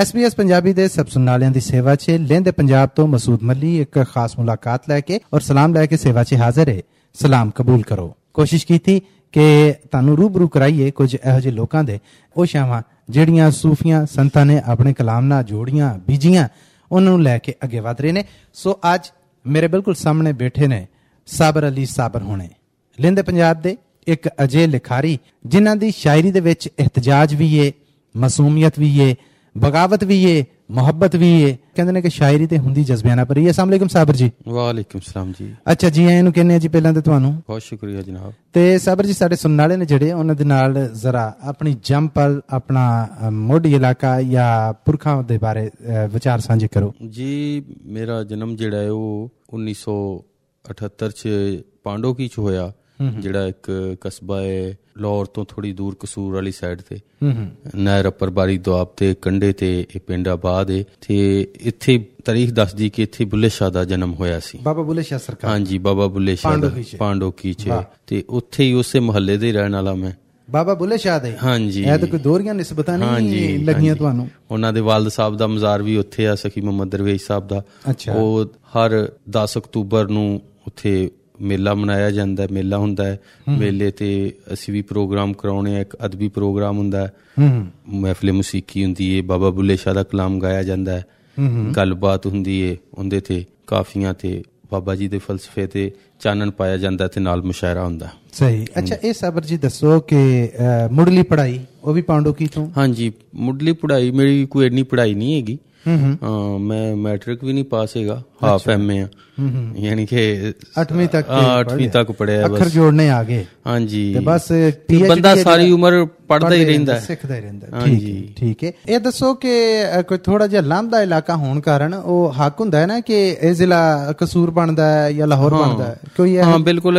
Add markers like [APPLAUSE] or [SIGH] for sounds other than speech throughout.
SBS Punjabi ਦੇ ਸਭ ਸੁਣਨ ਵਾਲਿਆਂ ਦੀ ਸੇਵਾ 'ਚ ਲਹਿੰਦੇ ਪੰਜਾਬ ਤੋਂ ਮਸੂਦ ਮੱਲੀ ਇੱਕ ਖਾਸ ਮੁਲਾਕਾਤ ਲੈ ਕੇ ਔਰ ਸਲਾਮ ਲੈ ਕੇ ਸੇਵਾ 'ਚ ਹਾਜ਼ਰ ਹੈ। ਸਲਾਮ ਕਬੂਲ ਕਰੋ। ਕੋਸ਼ਿਸ਼ ਕੀਤੀ ਕਿ ਤੁਹਾਨੂੰ ਰੂਬਰੂ ਕਰਾਈਏ ਕੁਝ ਇਹੋ ਜਿਹੇ ਲੋਕਾਂ ਦੇ। ਉਹ ਸ਼ਾਵਾਂ ਜਿਹੜੀਆਂ ਸੂਫੀਆਂ ਸੰਤਾਂ ਨੇ ਆਪਣੇ ਕਲਾਮ ਨਾਲ ਜੋੜੀਆਂ, ਬੀਜੀਆਂ, ਉਹਨਾਂ ਨੂੰ ਲੈ ਕੇ ਅੱਗੇ ਵਧ ਰਹੇ ਨੇ। ਸੋ ਅੱਜ ਮੇਰੇ ਬਿਲਕੁਲ ਸਾਹਮਣੇ ਬੈਠੇ ਨੇ ਸਾਬਰ ਅਲੀ ਸਾਬਰ ਹੋਣੇ। ਲਿੰਦੇ ਪੰਜਾਬ ਦੇ ਇੱਕ ਅਜੇ ਲਿਖਾਰੀ ਜਿਨ੍ਹਾਂ ਦੀ ਸ਼ਾਇਰੀ ਦੇ ਵਿੱਚ ਇhtਜਾਜ ਵੀ ਏ, ਮਾਸੂਮੀਅਤ ਵੀ ਏ ਬਗਾਵਤ ਵੀ ਏ ਮੁਹੱਬਤ ਵੀ ਏ। ਕਹਿੰਦੇ ਨੇ ਕਿ ਸ਼ਾਇਰੀ ਤੇ ਹੁੰਦੀ ਜਜ਼ਬਿਆਂ ਨਾਲ ਭਰੀ। ਹੈ ਅਸਲਾਮ ਅਲੈਕੁਮ ਸਾਬਰ ਜੀ। ਵਾਲੇਕੁਮ ਸਲਾਮ ਜੀ। ਅੱਛਾ ਜੀ ਆਇਆਂ ਨੂੰ ਕਹਿੰਦੇ ਆ ਜੀ ਪਹਿਲਾਂ ਤੇ ਤੁਹਾਨੂੰ। ਬਹੁਤ ਸ਼ੁਕਰੀਆ ਜਨਾਬ। ਤੇ ਸਾਬਰ ਜੀ ਸਾਡੇ ਸੁਣਨ ਵਾਲੇ ਨੇ ਜਿਹੜੇ ਉਹਨਾਂ ਦੇ ਨਾਲ ਜ਼ਰਾ ਆਪਣੀ ਜੰਪਲ ਆਪਣਾ ਮੋਢੀ ਇਲਾਕਾ ਜਾਂ ਪੁਰਖਾਂ ਦੇ ਬਾਰੇ ਵਿਚਾਰ ਸਾਂਝੇ ਕਰੋ। ਜੀ ਮੇਰਾ ਜਨਮ ਜਿਹੜਾ ਹੈ ਉਹ 1978 ਚ ਪਾਂਡੋਕੀ ਚ ਹੋਇਆ। ਜਿਹੜਾ ਇੱਕ ਕਸਬਾ ਹੈ ਲਾਹੌਰ ਤੋਂ ਥੋੜੀ ਦੂਰ ਕਸੂਰ ਵਾਲੀ ਸਾਈਡ ਤੇ। ਨਹਿਰ ਉੱਪਰ ਬਾਰੀ ਦੁਆਬ ਤੇ ਕੰਡੇ ਤੇ ਇਹ ਪਿੰਡ ਆਬਾਦ ਹੈ ਤੇ ਇੱਥੇ ਤਾਰੀਖ ਦੱਸਦੀ ਕਿ ਇੱਥੇ ਬੁੱਲੇ ਸ਼ਾਹ ਦਾ ਜਨਮ ਹੋਇਆ ਸੀ। ਬਾਬਾ ਬੁੱਲੇ ਸ਼ਾਹ ਸਰਕਾਰ। ਹਾਂਜੀ ਬਾਬਾ ਬੁੱਲੇ ਸ਼ਾਹ ਦਾ ਪਾਂਡੋਕੀ 'ਚ। ਤੇ ਉੱਥੇ ਹੀ ਉਸੇ ਮੁਹੱਲੇ ਦੇ ਰਹਿਣ ਵਾਲਾ ਮੈਂ। ਬਾਬਾ ਬੁੱਲੇ ਸ਼ਾਹ ਦੇ? ਹਾਂਜੀ। ਇਹ ਤਾਂ ਕੋਈ ਦੋਹਰੀਆਂ ਨਿਸਬਤਾਂ ਨਹੀਂ ਲੱਗੀਆਂ। ਤੁਹਾਨੂੰ? ਉਹਨਾਂ ਦੇ ਵਾਲਦ ਸਾਹਿਬ ਦਾ ਮਜ਼ਾਰ ਵੀ ਉੱਥੇ ਆ ਸਖੀ ਮੁਹੰਮਦ ਦਰਵੇਸ਼ ਸਾਹਿਬ ਦਾ। ਉਹ ਹਰ 10 ਅਕਤੂਬਰ ਨੂੰ ਉੱਥੇ ਮੇਲਾ ਮਨਾਇਆ ਜਾਂਦਾ ਹੈ ਮੇਲਾ ਹੁੰਦਾ ਹੈ। ਮੇਲੇ ਤੇ ਅਸੀਂ ਵੀ ਪ੍ਰੋਗਰਾਮ ਕਰਾਉਣੇ ਆ ਇੱਕ ਅਦਬੀ ਪ੍ਰੋਗਰਾਮ ਹੁੰਦਾ ਹੈ। ਮਹਿਫਿਲ ਮੂਸੀਕੀ ਹੁੰਦੀ ਹੈ ਬਾਬਾ ਬੁੱਲੇ ਸ਼ਾਹ ਦਾ ਕਲਾਮ ਗਾਇਆ ਜਾਂਦਾ ਹੈ। ਗੱਲਬਾਤ ਹੁੰਦੀ ਹੈ ਉਹਦੇ ਤੇ ਕਾਫੀਆਂ ਤੇ ਬਾਬਾ ਜੀ ਦੇ ਫਲਸਫੇ ਤੇ ਚਾਨਣ ਪਾਇਆ ਜਾਂਦਾ ਤੇ ਨਾਲ ਮੁਸ਼ਾਇਰਾ ਹੁੰਦਾ। ਸਹੀ। ਅੱਛਾ ਇਹ ਸਾਬਰ ਜੀ ਦੱਸੋ ਕਿ ਮੁੱਢਲੀ ਪੜ੍ਹਾਈ ਉਹ ਵੀ ਪਾਂਡੋਕੀ ਤੋਂ? ਹਾਂਜੀ ਮੁੱਢਲੀ ਪੜ੍ਹਾਈ ਮੇਰੀ ਕੋਈ ਇੰਨੀ ਪੜ੍ਹਾਈ ਨਹੀਂ ਹੈਗੀ। ਮੈਂ ਮੈਟ੍ਰਿਕ ਵੀ ਨਹੀਂ ਪਾਸ ਹੈਗਾ ਹਾਫ ਐਮਏ ਆ। ਯਾਨੀ ਕਿ 8ਵੀਂ ਤੱਕ ਤੇ ਹਾਂ, ਅੱਠਵੀਂ ਪੜ੍ਹਿਆ। ਤੱਕ ਪੜਿਆ ਅੱਖਰ ਬਸ। ਜੋੜਨੇ ਆ ਗਏ। ਹਾਂਜੀ। ਤੇ ਬਸ PhD ਬੰਦਾ ਸਾਰੀ ਉਮਰ ਪੜਦਾ ਹੀ ਰਹਿੰਦਾ ਹੈ। ਸਿੱਖਦਾ ਹੀ ਰਹਿੰਦਾ ਠੀਕ ਠੀਕ ਹੈ। ਇਹ ਦੱਸੋ ਕਿ ਕੋਈ ਥੋੜਾ ਜਿਹਾ ਲਾਂਭਦਾ ਇਲਾਕਾ ਹੋਣ ਕਾਰਨ ਉਹ ਹੱਕ ਹੁੰਦਾ ਹੈ ਨਾ ਕਿ ਇਹ ਜ਼ਿਲ੍ਹਾ ਕਸੂਰ ਬਣਦਾ ਹੈ ਜਾਂ ਲਾਹੌਰ ਬਣਦਾ ਹੈ? ਕੋਈ ਹਾਂ ਬਿਲਕੁਲ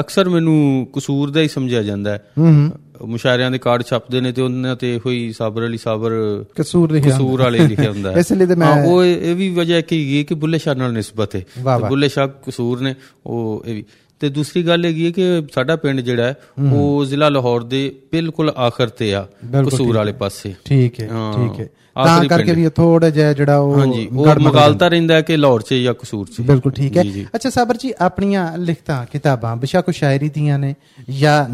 ਅਕਸਰ ਮੈਨੂੰ ਕਸੂਰ ਦਾ ਹੀ ਸਮਝਿਆ ਜਾਂਦਾ ਹੂੰ। ਮੁਸ਼ਾਇਰਿਆਂ ਦੇ ਕਾਰਡ ਛਪਦੇ ਨੇ ਤੇ ਉਹਨਾਂ ਤੇ ਹੋਈ ਸਾਬਰ ਅਲੀ ਸਾਬਰ ਕਸੂਰ ਲਿਖਿਆ ਕਸੂਰ ਵਾਲੇ ਲਿਖਿਆ ਹੁੰਦਾ ਹੈ। ਇਸ ਲਈ ਤੇ ਮੈਂ ਹਾਂ, ਉਹ ਇਹ ਵੀ ਵਜ੍ਹਾ ਕੀ ਹੈ ਕਿ ਬੁੱਲੇ ਸ਼ਾਹ ਨਾਲ ਨਿਸਬਤ ਹੈ। ਬੁੱਲੇ ਸ਼ਾਹ ਕਸੂਰ ਨੇ ਉਹ ਇਹ ਵੀ ਤੇ ਦੂਸਰੀ ਗੱਲ ਹੈਗੀ ਹੈ ਕਿ ਸਾਡਾ ਪਿੰਡ ਜਿਹੜਾ ਉਹ ਜ਼ਿਲ੍ਹਾ ਲਾਹੌਰ ਦੇ ਬਿਲਕੁਲ ਆਖਰ ਤੇ ਆ ਕਸੂਰ ਵਾਲੇ ਪਾਸੇ। ਠੀਕ ਹੈ ਠੀਕ ਹੈ। ਤਾਂ ਕਰਕੇ। ਵੀ ਥੋੜਾ ਜਿਹਾ ਜਿਹੜਾ ਉਹ ਹਾਂਜੀ ਉਹ ਮਗਾਲਤਾ ਰਹਿੰਦਾ ਹੈ ਕਿ ਲਾਹੌਰ 'ਚ ਜਾਂ ਕਸੂਰ 'ਚ। ਬਿਲਕੁਲ ਠੀਕ ਹੈ। ਅੱਛਾ ਸਾਬਰ ਜੀ ਆਪਣੀਆਂ ਲਿਖਤਾਂ ਕਿਤਾਬਾਂ ਬਿਸ਼ੱਕ ਸ਼ਾਇਰੀ ਦੀਆਂ ਨੇ ਜਾਂ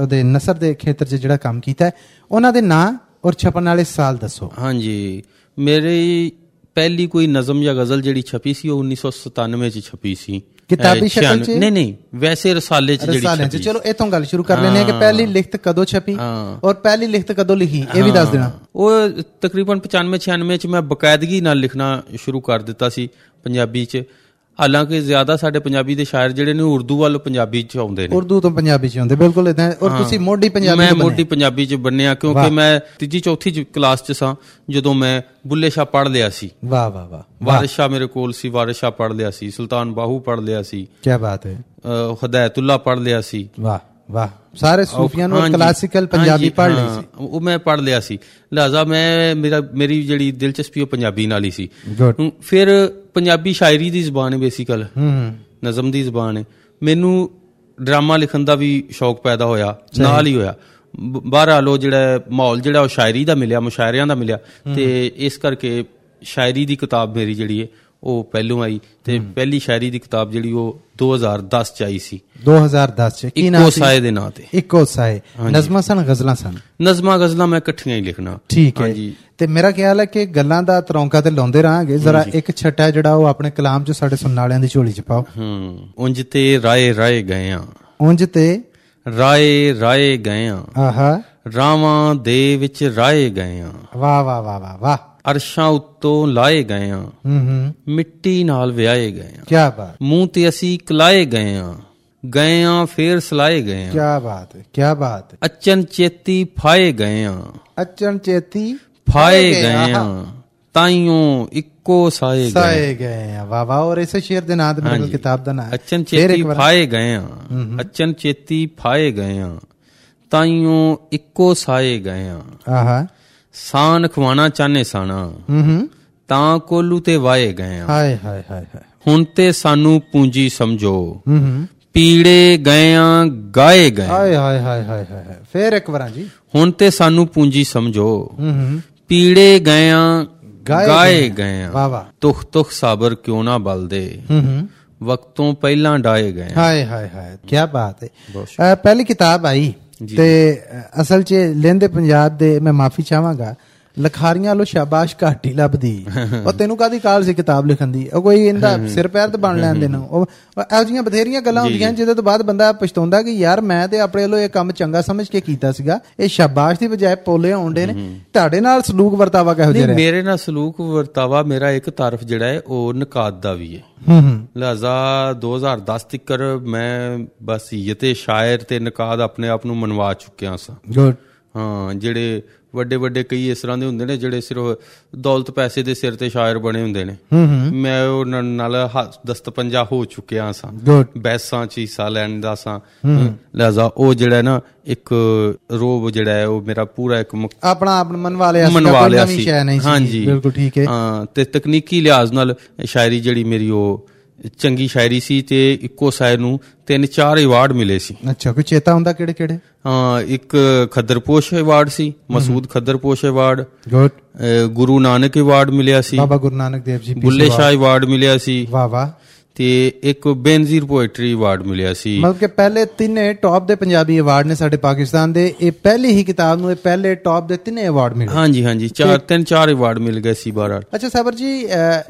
ਉਹਦੇ ਨਸਰ ਦੇ ਖੇਤਰ 'ਚ ਜਿਹੜਾ ਕੰਮ ਕੀਤਾ ਹੈ ਉਹਨਾਂ ਦੇ ਨਾਂ ਔਰ ਛਪਣ ਵਾਲੇ ਸਾਲ ਦੱਸੋ। ਹਾਂਜੀ ਮੇਰੀ ਪਹਿਲੀ ਕੋਈ ਨਜ਼ਮ ਜਾਂ ਗਜ਼ਲ ਜਿਹੜੀ ਛਪੀ ਸੀ ਉਹ 1997 ਚ ਛਪੀ ਸੀ। ਕਿਤਾਬੀ ਸ਼ਕਲ 'ਚ? ਨਹੀਂ ਨਹੀਂ ਵੈਸੇ ਰਸਾਲੇ ਚ ਜਿਹੜੀ ਰਸਾਲਿਆਂ 'ਚ। ਚਲੋ ਇਥੋਂ ਗੱਲ ਸ਼ੁਰੂ ਕਰ ਲੈਂਦੇ ਹਾਂ ਕਿ ਪਹਿਲੀ ਲਿਖਤ ਕਦੋਂ ਛਪੀ। ਔਰ ਪਹਿਲੀ ਲਿਖਤ ਕਦੋਂ ਲਿਖੀ ਇਹ ਵੀ ਦੱਸ ਦੇਣਾ। ਉਹ ਤਕਰੀਬਨ 95 96 ਚ ਮੈਂ ਬਕਾਇਦਗੀ ਨਾਲ ਲਿਖਣਾ ਸ਼ੁਰੂ ਕਰ ਦਿੱਤਾ ਸੀ ਪੰਜਾਬੀ ਚ। ਹਾਲਾਂਕਿ ਜ਼ਿਆਦਾ ਸਾਡੇ ਪੰਜਾਬੀ ਦੇ ਸ਼ਾਇਰ ਜਿਹੜੇ ਨੇ ਉਰਦੂ ਵੱਲ ਪੰਜਾਬੀ ਚ ਆਉਂਦੇ ਨੇ। ਉਰਦੂ ਤੋਂ ਪੰਜਾਬੀ 'ਚ ਹੁੰਦੇ ਬਿਲਕੁਲ ਇਦਾਂ ਔਰ ਤੁਸੀਂ ਮੋਢੀ ਪੰਜਾਬੀ ਮੈਂ। ਮੋਟੀ ਪੰਜਾਬੀ ਚ ਬੰਨਿਆ ਕਿਉਂਕਿ ਮੈਂ ਤੀਜੀ ਚੌਥੀ ਕਲਾਸ ਚ ਸਾਂ ਜਦੋਂ ਮੈਂ ਬੁੱਲੇ ਸ਼ਾਹ ਪੜ੍ਹ ਲਿਆ ਸੀ। ਵਾਹ ਵਾਹ ਵਾਹ ਵਾਰਿਸ ਸ਼ਾਹ ਮੇਰੇ ਕੋਲ ਸੀ ਵਾਰਿਸ ਸ਼ਾਹ ਪੜ੍ਹ ਲਿਆ ਸੀ ਸੁਲਤਾਨ ਬਾਹੂ ਪੜ੍ਹ ਲਿਆ ਸੀ। ਕੀ ਬਾਤ ਹੈ। ਹਦਾਇਤੁੱਲਾ ਪੜ੍ਹ ਲਿਆ ਸੀ। ਵਾਹ। ਵਾਹ। ਸਾਰੇ ਸੂਫੀਆਂ ਨੂੰ ਕਲਾਸਿਕਲ ਪੰਜਾਬੀ ਪੜ੍ਹ ਲਈ ਸੀ। ਉਹ ਮੈਂ ਪੜ੍ਹ ਲਿਆ ਸੀ। ਲਿਹਾਜ਼ਾ ਮੈਂ ਮੇਰਾ ਮੇਰੀ ਜਿਹੜੀ ਦਿਲਚਸਪੀ ਉਹ ਪੰਜਾਬੀ ਨਾਲ ਹੀ ਸੀ। ਫਿਰ ਪੰਜਾਬੀ ਸ਼ਾਇਰੀ ਦੀ ਜ਼ੁਬਾਨ ਹੈ ਬੇਸਿਕਲ। ਹੂੰ ਨਜ਼ਮ ਦੀ ਜ਼ੁਬਾਨ। ਹੈ ਮੈਨੂੰ ਡਰਾਮਾ ਲਿਖਣ ਦਾ ਵੀ ਸ਼ੌਕ ਪੈਦਾ ਹੋਇਆ ਨਾਲ ਹੀ ਹੋਇਆ। ਬ- ਬਹਰਹਾਲ ਉਹ ਜਿਹੜਾ ਮਾਹੌਲ ਜਿਹੜਾ ਉਹ ਸ਼ਾਇਰੀ ਦਾ ਮਿਲਿਆ ਮੁਸ਼ਾਇਰਿਆਂ ਦਾ ਮਿਲਿਆ ਤੇ ਇਸ ਕਰਕੇ ਸ਼ਾਇਰੀ ਦੀ ਕਿਤਾਬ ਮੇਰੀ ਜਿਹੜੀ ਹੈ ਉਹ ਪਹਿਲੋਂ ਆਈ ਤੇ ਪਹਿਲੀ ਸ਼ਾਇਰੀ ਦੀ ਕਿਤਾਬ ਜਿਹੜੀ ਉਹ 2010 ਚ ਆਈ ਸੀ। 2010 ਚ। ਕੀ ਨਾਮ ਇੱਕੋ ਸੀ? ਸਾਏ ਦੇ ਨਾਂ ਤੇ। ਇੱਕੋ ਸਾਏ। ਨਜ਼ਮਾਂ ਸਨ ਗਜ਼ਲਾਂ ਸਨ? ਨਜ਼ਮਾਂ ਗਜ਼ਲਾਂ ਮੈਂ ਇਕੱਠੀਆਂ ਹੀ ਲਿਖਣਾ। ਠੀਕ ਹੈ। ਤੇ ਮੇਰਾ ਖਿਆਲ ਹੈ ਕਿ ਗੱਲਾਂ ਦਾ ਤਰੌਂਕਾ ਤੇ ਲਾਉਂਦੇ ਰਹਾਂਗੇ। ਜ਼ਰਾ ਇੱਕ ਛੱਟਾ ਜਿਹੜਾ ਉਹ ਆਪਣੇ ਕਲਾਮ 'ਚ ਸਾਡੇ ਸੁਣਨ ਵਾਲਿਆਂ ਦੀ ਝੋਲੀ 'ਚ ਪਾਓ। ਹੂੰ। ਉਂਝ ਤੇ ਰਾਏ ਰਾਏ ਗਏ ਆ। ਉਂਝ ਤੇ ਰਾਏ ਰਾਏ ਗਏ ਆ। ਆਹਾ। ਰਾਵਾਂ ਦੇ ਵਿੱਚ ਰਾਏ ਗਏ ਆ। ਵਾਹ ਵਾਹ ਵਾਹ ਵਾਹ ਵਾਹ। ਅਰਸ਼ਾਂ ਉੱਤੋਂ ਲਾਏ ਗਏ ਆ ਹੂੰ ਹੂੰ ਮਿੱਟੀ ਨਾਲ ਵਿਆਏ ਗਏ ਆ ਕੀ ਬਾਤ ਮੂੰਹ ਤੇ ਅਸੀਂ ਕਲਾਏ ਗਏ ਆ ਗਏ ਆ ਫੇਰ ਸਲਾਏ ਗਏ ਆ ਕੀ ਬਾਤ ਹੈ ਕੀ ਬਾਤ ਹੈ ਅਚਨ ਚੇਤੀ ਫਾਏ ਗਏ ਆ ਅਚਨ ਚੇਤੀ ਫਾਏ ਗਏ ਆ ਤਾਈਓ ਇੱਕੋ ਸਾਏ ਗਏ ਸਾਏ ਗਏ ਆ ਵਾਹ ਵਾਹ ਔਰ ਇਸੇ ਸ਼ੇਰ ਦੇ ਨਾਂ ਤੇ ਮੇਰੇ ਕਿਤਾਬ ਦਾ ਨਾਮ ਹੈ ਅਚਨ ਚੇਤੀ ਫਾਏ ਗਏ ਆ ਅਚਨ ਚੇਤੀ ਫਾਏ ਗਏ ਆ ਤਾਈਓ ਇੱਕੋ ਸਾਏ ਗਏ ਆ ਆਹਾ ਸਾਨ ਖਵਾਣਾ ਚਾਹਨੇ ਸਾਣਾ ਹੂੰ ਹੂੰ। ਤਾਂ ਕੋਲੂ ਤੇ ਵਾਏ ਗਏ ਆ। ਹਾਏ ਹਾਏ ਹਾਏ ਹੁਣ ਤੇ ਸਾਨੂੰ ਪੂੰਜੀ ਸਮਝੋ। ਹੂੰ ਹੂੰ। ਪੀੜੇ ਗਏ ਆ ਗਾਏ ਗਏ ਹਾਏ ਹਾਏ ਹਾਏ ਹਾਏ ਹਾਏ ਫਿਰ ਇੱਕ ਵਾਰਾਂ ਜੀ। ਹੁਣ ਤੇ ਸਾਨੂੰ ਪੂੰਜੀ ਸਮਝੋ। ਹੂੰ ਹੂੰ। ਪੀੜੇ ਗਾਏ ਗਾਏ ਗਏ ਗਇਆਂ ਵਾਹ ਵਾਹ। ਤੁਖ ਤੁਖ ਸਾਬਰ ਕਿਉਂ ਨਾ ਬਲਦੇ। ਹੂੰ ਹੂੰ। ਵਕਤੋਂ ਪਹਿਲਾਂ ਡਾਏ ਗਏ ਹਾਏ ਹਾਏ ਹਾਏ। ਕੀ ਬਾਤ ਹੈ ਪਹਿਲੀ ਕਿਤਾਬ ਆਈ। ਤੇ ਅਸਲ 'ਚ ਲਹਿੰਦੇ ਪੰਜਾਬ ਦੇ ਮੈਂ ਮਾਫੀ ਚਾਹਾਂਗਾ ਲਖਾਰੀਆਂ ਲੋ ਸ਼ਾਬਾਸ਼ ਘਾਟੀ ਲੱਭਦੀ। [LAUGHS] ਉਹ ਤੈਨੂੰ ਕਾਦੀ ਕਾਲ ਸੀ ਕਿਤਾਬ ਲਿਖਣ ਦੀ? ਉਹ ਕੋਈ ਇਹਦਾ [LAUGHS] ਸਿਰ ਪੈਰ ਤੇ ਬਣ ਲੈਂਦੇ ਨੇ ਉਹ ਇਹੋ ਜਿਹੀਆਂ ਬਥੇਰੀਆਂ ਗੱਲਾਂ ਹੁੰਦੀਆਂ ਜਿਹਦੇ ਤੋਂ ਬਾਅਦ ਬੰਦਾ ਪਛਤਾਉਂਦਾ ਕਿ ਯਾਰ ਮੈਂ ਤੇ ਆਪਣੇ ਵੱਲੋਂ ਇਹ ਕੰਮ ਚੰਗਾ ਸਮਝ ਕੇ ਕੀਤਾ ਸੀਗਾ। ਇਹ ਸ਼ਾਬਾਸ਼ ਦੀ ਬਜਾਏ ਪੋਲੇ ਆਉਂਦੇ ਨੇ। ਤੁਹਾਡੇ ਨਾਲ ਸਲੂਕ ਵਰਤਾਵਾ ਕਿਹੋ ਜਿਹਾ ਨਹੀਂ ਰਿਹਾ? ਮੇਰੇ ਨਾਲ ਸਲੂਕ ਵਰਤਾਵਾ ਮੇਰਾ ਇੱਕ ਤਰਫ ਜਿਹੜਾ ਹੈ ਉਹ ਨਕਾਦ ਦਾ ਵੀ ਹੈ। ਲਿਹਾਜ਼ਾ 2010 ਤੱਕ ਮੈਂ ਬਸ ਯਤੇ ਸ਼ਾਇਰ ਤੇ ਨਕਾਦ ਆਪਣੇ ਆਪ ਨੂੰ ਮਨਵਾ ਚੁੱਕਿਆ ਸਾਂ। ਹਾਂ ਜਿਹੜੇ ਵੱਡੇ ਵੱਡੇ ਕਈ ਇਸ ਤਰ੍ਹਾਂ ਦੇ ਹੁੰਦੇ ਨੇ ਜਿਹੜੇ ਸਿਰਫ ਦੌਲਤ ਪੈਸੇ ਦੇ ਸਿਰ ਤੇ ਸ਼ਾਇਰ ਬਣੇ ਹੁੰਦੇ ਨੇ। ਮੈਂ ਉਹਨਾਂ ਨਾਲ ਦਸਤਪੰਜਾ ਹੋ ਚੁੱਕਿਆ ਸਾਂ। ਬੈਸਾਂ ਚ ਹਿੱਸਾ ਲੈਣ ਦਾ ਸਾਂ। ਲਿਹਾਜ਼ਾ ਉਹ ਜਿਹੜਾ ਨਾ ਇੱਕ ਰੋਬ ਜਿਹੜਾ ਹੈ ਉਹ ਮੇਰਾ ਪੂਰਾ ਇੱਕ ਆਪਣਾ ਆਪ ਮਨਵਾ ਲਿਆ ਮਨਵਾ ਕੋਈ ਨਵੀਂ ਸੀ। ਸ਼ੈ ਨਹੀਂ ਸੀ ਬਿਲਕੁਲ ਠੀਕ ਹੈ। ਹਾਂ ਤੇ ਤਕਨੀਕੀ ਲਿਹਾਜ਼ ਨਾਲ ਸ਼ਾਇਰੀ ਜਿਹੜੀ ਮੇਰੀ ਉਹ ਚੰਗੀ ਸ਼ਾਇਰੀ ਸੀ ਤੇ ਇੱਕੋ ਸ਼ਾਇਰ ਨੂੰ ਤਿੰਨ ਚਾਰ ਅਵਾਰਡ ਮਿਲੇ ਸੀ। ਅੱਛਾ ਕੋਈ ਚੇਤਾ ਹੁੰਦਾ ਕਿਹੜੇ ਕਿਹੜੇ? ਹਾਂ ਇੱਕ ਖੱਦਰਪੋਸ਼ ਅਵਾਰਡ ਸੀ Masood ਖੱਦਰਪੋਸ਼ award good Guru Nanak award ਮਿਲਿਆ ਸੀ। ਬਾਬਾ ਗੁਰੂ ਨਾਨਕ ਦੇਵ ਜੀ ਬੁੱਲੇ ਸ਼ਾਹ ਅਵਾਰਡ ਮਿਲਿਆ ਸੀ। ਵਾਹ ਵਾਹ। ਤੇ ਇੱਕ ਬੇਨਜ਼ੀਰ ਪੋਇਟਰੀ ਅਵਾਰਡ ਮਿਲਿਆ ਸੀ। ਮਤਲਬ ਕਿ ਪਹਿਲੇ ਤਿੰਨੇ ਟੌਪ ਦੇ ਪੰਜਾਬੀ ਅਵਾਰਡ ਨੇ ਸਾਡੇ ਪਾਕਿਸਤਾਨ ਦੇ। ਇਹ ਪਹਿਲੀ ਹੀ ਕਿਤਾਬ ਨੂੰ ਇਹ ਪਹਿਲੇ ਟੌਪ ਦੇ ਤਿੰਨੇ ਅਵਾਰਡ ਮਿਲੇ। ਹਾਂਜੀ ਹਾਂਜੀ। ਚਾਰ ਤਿੰਨ ਚਾਰ ਅਵਾਰਡ ਮਿਲ ਗਏ ਸੀ ਬਾਰਾਂ ਅੱਛਾ ਸਾਬਰ ਜੀ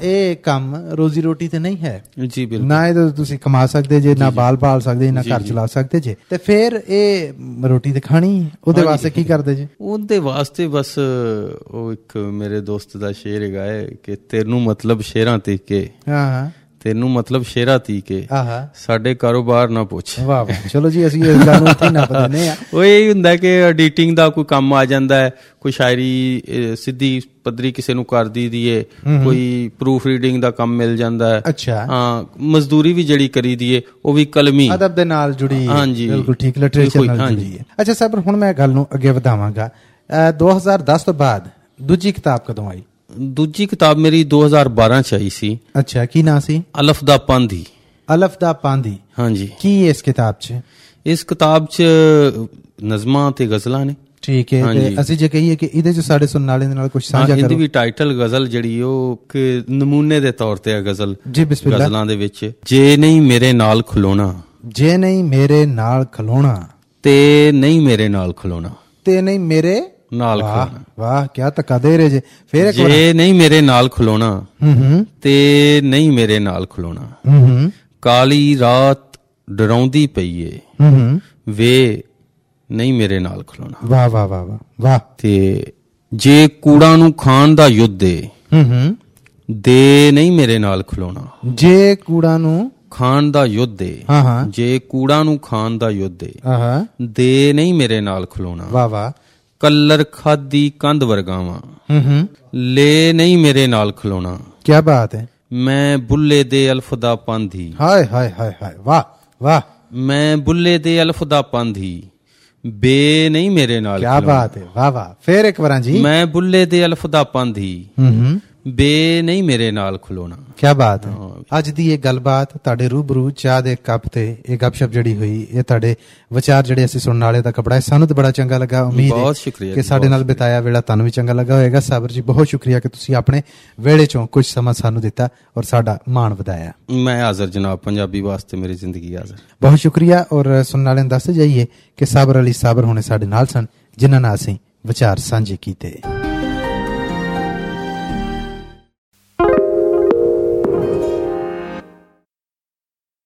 ਇਹ ਕੰਮ ਰੋਜ਼ੀ ਰੋਟੀ ਤੇ ਨਹੀਂ ਹੈ। ਜੀ ਬਿਲਕੁਲ। ਨਾ ਇਹ ਤੁਸੀਂ ਕਮਾ ਸਕਦੇ ਜੇ ਨਾ ਬਾਲ ਪਾਲ ਸਕਦੇ ਨਾ ਘਰ ਚਲਾ ਸਕਦੇ ਜੇ। ਤੇ ਫਿਰ ਇਹ ਰੋਟੀ ਤੇ ਖਾਣੀ। ਉਹਦੇ ਵਾਸਤੇ ਕੀ ਕਰਦੇ ਜੇ? ਉਹਦੇ ਵਾਸਤੇ ਬਸ ਉਹ ਇੱਕ ਮੇਰੇ ਦੋਸਤ ਦਾ ਸ਼ੇਰ ਹੈਗਾ ਕਿ ਤੈਨੂੰ ਮਤਲਬ ਸ਼ੇਰਾਂ ਤੇ ਕੇ। ਹਾਂ ਹਾਂ। ਤੈਨੂੰ ਮਤਲਬ ਸ਼ੇਰਾਂ ਤੀ ਕੇ ਸਾਡੇ ਕਾਰੋਬਾਰ ਨਾ ਪੁੱਛ। ਵਾਹ ਵਾਹ। ਚਲੋ ਜੀ ਅਸੀਂ ਇਸ ਗੱਲ ਨੂੰ ਇੱਥੇ ਨਾ ਦਿੰਦੇ ਆ ਉਹ ਇਹ ਹੁੰਦਾ ਕਿ ਐਡੀਟਿੰਗ ਦਾ ਕੋਈ ਕੰਮ ਆ ਜਾਂਦਾ ਹੈ ਕੋਈ ਸ਼ਾਇਰੀ ਸਿੱਧੀ ਪੱਧਰੀ ਕਿਸੇ ਨੂੰ ਕਰ ਦੀ ਦੀਏ ਕੋਈ ਪ੍ਰੂਫ ਰੀਡਿੰਗ ਦਾ ਕੰਮ ਮਿਲ ਜਾਂਦਾ ਹੈ। ਅੱਛਾ। ਹਾਂ ਮਜ਼ਦੂਰੀ ਵੀ ਜਿਹੜੀ ਕਰੀ ਦੀਏ ਉਹ ਵੀ ਕਲਮੀ। ਅਦਬ ਦੇ ਨਾਲ ਜੁੜੀ। ਹਾਂਜੀ। ਬਿਲਕੁਲ ਠੀਕ ਲਿਟਰੇਚਰ ਨਾਲ। ਜੁੜੀ ਹੈ ਅੱਛਾ ਸਾਬਰ ਹੁਣ ਮੈਂ ਗੱਲ ਨੂੰ ਅੱਗੇ ਵਧਾਵਾਂਗਾ। ਅਹ 2010 ਤੋਂ ਬਾਅਦ ਦੂਜੀ ਕਿਤਾਬ ਕਦੋਂ ਆਈ? ਦੂਜੀ ਕਿਤਾਬ ਮੇਰੀ 2012 ਚ ਆਈ ਸੀ। ਅੱਛਾ ਕੀ ਨਾਂ ਸੀ? ਅਲਫ ਦਾ ਪੰਧੀ। ਅਲਫ ਦਾ ਪਾਂਦੀ ਹਾਂਜੀ। ਕੀ ਇਸ ਕਿਤਾਬ 'ਚ? ਇਸ ਕਿਤਾਬ 'ਚ ਨਜ਼ਮਾਂ ਤੇ ਗਜ਼ਲਾਂ ਨੇ। ਠੀਕ ਹੈ ਤੇ। ਅਸੀਂ ਜੇ ਕਹੀਏ ਕਿ ਇਹਦੇ 'ਚ ਸਾਡੇ ਸੁਣਨ ਵਾਲਿਆਂ ਦੇ ਨਾਲ ਕੁਝ ਸਾਂਝਾ ਇਹਦੀ ਕਰੋ। ਵੀ ਟਾਈਟਲ ਗਜ਼ਲ ਜਿਹੜੀ ਉਹ ਕਿ ਨਮੂਨੇ ਦੇ ਤੌਰ ਤੇ ਹੈ ਗਜ਼ਲ ਜੀ ਬਿਸਮਿਲ੍ਲਾ। ਗਜ਼ਲਾਂ ਦੇ ਵਿੱਚ। ਜੇ ਨਹੀਂ ਮੇਰੇ ਨਾਲ ਖਲੋਣਾ। ਜੇ ਨਹੀਂ ਮੇਰੇ ਨਾਲ ਖਲੋਣਾ। ਤੇ ਨਹੀਂ ਮੇਰੇ ਨਾਲ ਖਲੋਣਾ। ਤੇ ਨਹੀਂ ਮੇਰੇ ਨਾਲ ਖਲੋਣਾ ਵਾਹ ਕੀ ਧੱਕਾ ਦੇ ਰਹੇ ਜੇ। ਫੇਰ ਇੱਕ ਵਾਰ। ਜੇ ਨਹੀਂ ਮੇਰੇ ਨਾਲ ਖਲੋਣਾ ਹੂੰ ਹੂੰ। ਤੇ ਨਹੀਂ ਮੇਰੇ ਨਾਲ ਖਲੋਣਾ। ਹੂੰ ਹੂੰ। ਕਾਲੀ ਰਾਤ ਡਰਾਉਂਦੀ ਪਈ ਏ। ਹੂੰ ਹੂੰ। ਵੇ ਨਹੀਂ ਮੇਰੇ ਨਾਲ ਖਲੋਣਾ। ਵਾਹ ਵਾਹ ਵਾਹ ਵਾਹ ਵਾਹ। ਤੇ ਜੇ ਕੂੜਾ ਨੂੰ ਖਾਣ ਦਾ ਯੁੱਧ ਏ ਹੂੰ ਹੂੰ। ਦੇ ਨਹੀਂ ਮੇਰੇ ਨਾਲ ਖਲੋਣਾ। ਜੇ ਕੂੜਾ ਨੂੰ ਖਾਣ ਦਾ ਯੁੱਧ ਏ ਹਾਂ ਹਾਂ। ਜੇ ਕੂੜਾ ਨੂੰ ਖਾਣ ਦਾ ਯੁੱਧ ਏ ਆਹਾ ਦੇ ਨਹੀਂ ਮੇਰੇ ਨਾਲ ਖਲੋਣਾ। ਵਾਹ ਵਾਹ। ਕੱਲਰ ਖਾਦੀ ਕੰਧ ਵਰਗਾਵਾਂ। ਹੂੰ ਹੂੰ ਲੈ ਨਹੀਂ ਮੇਰੇ ਨਾਲ ਖਲੋਣਾ। ਕੀ ਬਾਤ ਹੈ। ਮੈਂ ਬੁੱਲੇ ਦੇ ਅਲਫ ਦਾ ਪਾਂਧੀ। ਹਾਏ ਹਾਏ ਹਾਏ ਹਾਏ ਵਾਹ ਵਾਹ। ਮੈਂ ਬੁੱਲੇ ਦੇ ਅਲਫ ਦਾ ਪਾਂਧੀ। ਬੇ ਨਹੀਂ ਮੇਰੇ ਨਾਲ ਕੀ। ਬਾਤ ਹੈ। ਵਾਹ ਵਾਹ। ਫੇਰ ਇੱਕ ਵਾਰਾਂ ਜੀ। ਮੈਂ ਬੁੱਲੇ ਦੇ ਅਲਫ ਦਾ ਪਾਂਧੀ। ਹੂੰ ਹੂੰ ਬੇ ਨਹੀਂ ਮੇਰੇ ਨਾਲ ਖਲੋਣਾ। ਕੀ ਬਾਤ ਹੈ। ਅੱਜ ਦੀ ਇਹ ਗੱਲਬਾਤ ਤੁਹਾਡੇ ਰੂਬਰੂ ਚਾਹ ਦੇ ਕੱਪ ਤੇ ਇਹ ਗੱਪਸ਼ਪ ਜਿਹੜੀ ਹੋਈ ਇਹ ਤੁਹਾਡੇ ਵਿਚਾਰ ਜਿਹੜੇ ਅਸੀਂ ਸੁਣਨ ਵਾਲੇ ਦਾ ਕਪੜਾ ਹੈ ਸਾਨੂੰ ਤਾਂ ਬੜਾ ਚੰਗਾ ਲੱਗਾ। ਉਮੀਦ ਹੈ ਕਿ ਸਾਡੇ ਨਾਲ ਬਿਤਾਇਆ ਵੇਲਾ ਤੁਹਾਨੂੰ ਵੀ ਚੰਗਾ ਲੱਗਾ ਹੋਵੇਗਾ ਸਾਬਰ ਜੀ ਬਹੁਤ ਸ਼ੁਕਰੀਆ ਕਿ ਤੁਸੀਂ ਆਪਣੇ ਵੇਲੇ ਚੋਂ ਕੁਝ ਸਮਾਂ ਸਾਨੂੰ ਦਿੱਤਾ ਔਰ ਸਾਡਾ ਮਾਣ ਵਧਾਇਆ। ਮੈਂ ਹਾਜ਼ਰ ਜਨਾਬ ਪੰਜਾਬੀ ਵਾਸਤੇ ਮੇਰੀ ਜ਼ਿੰਦਗੀ ਹਾਜ਼ਰ। ਬਹੁਤ ਸ਼ੁਕਰੀਆ ਔਰ ਸੁਣਨ ਵਾਲਿਆਂ ਨੂੰ ਦੱਸ ਜਾਈਏ ਕਿ ਸਾਬਰ ਅਲੀ ਸਾਬਰ ਹੁਣੇ ਸਾਡੇ ਨਾਲ ਸਨ ਜਿਨ੍ਹਾਂ ਨਾਲ ਅਸੀਂ ਵਿਚਾਰ ਸਾਂਝੇ ਕੀਤੇ।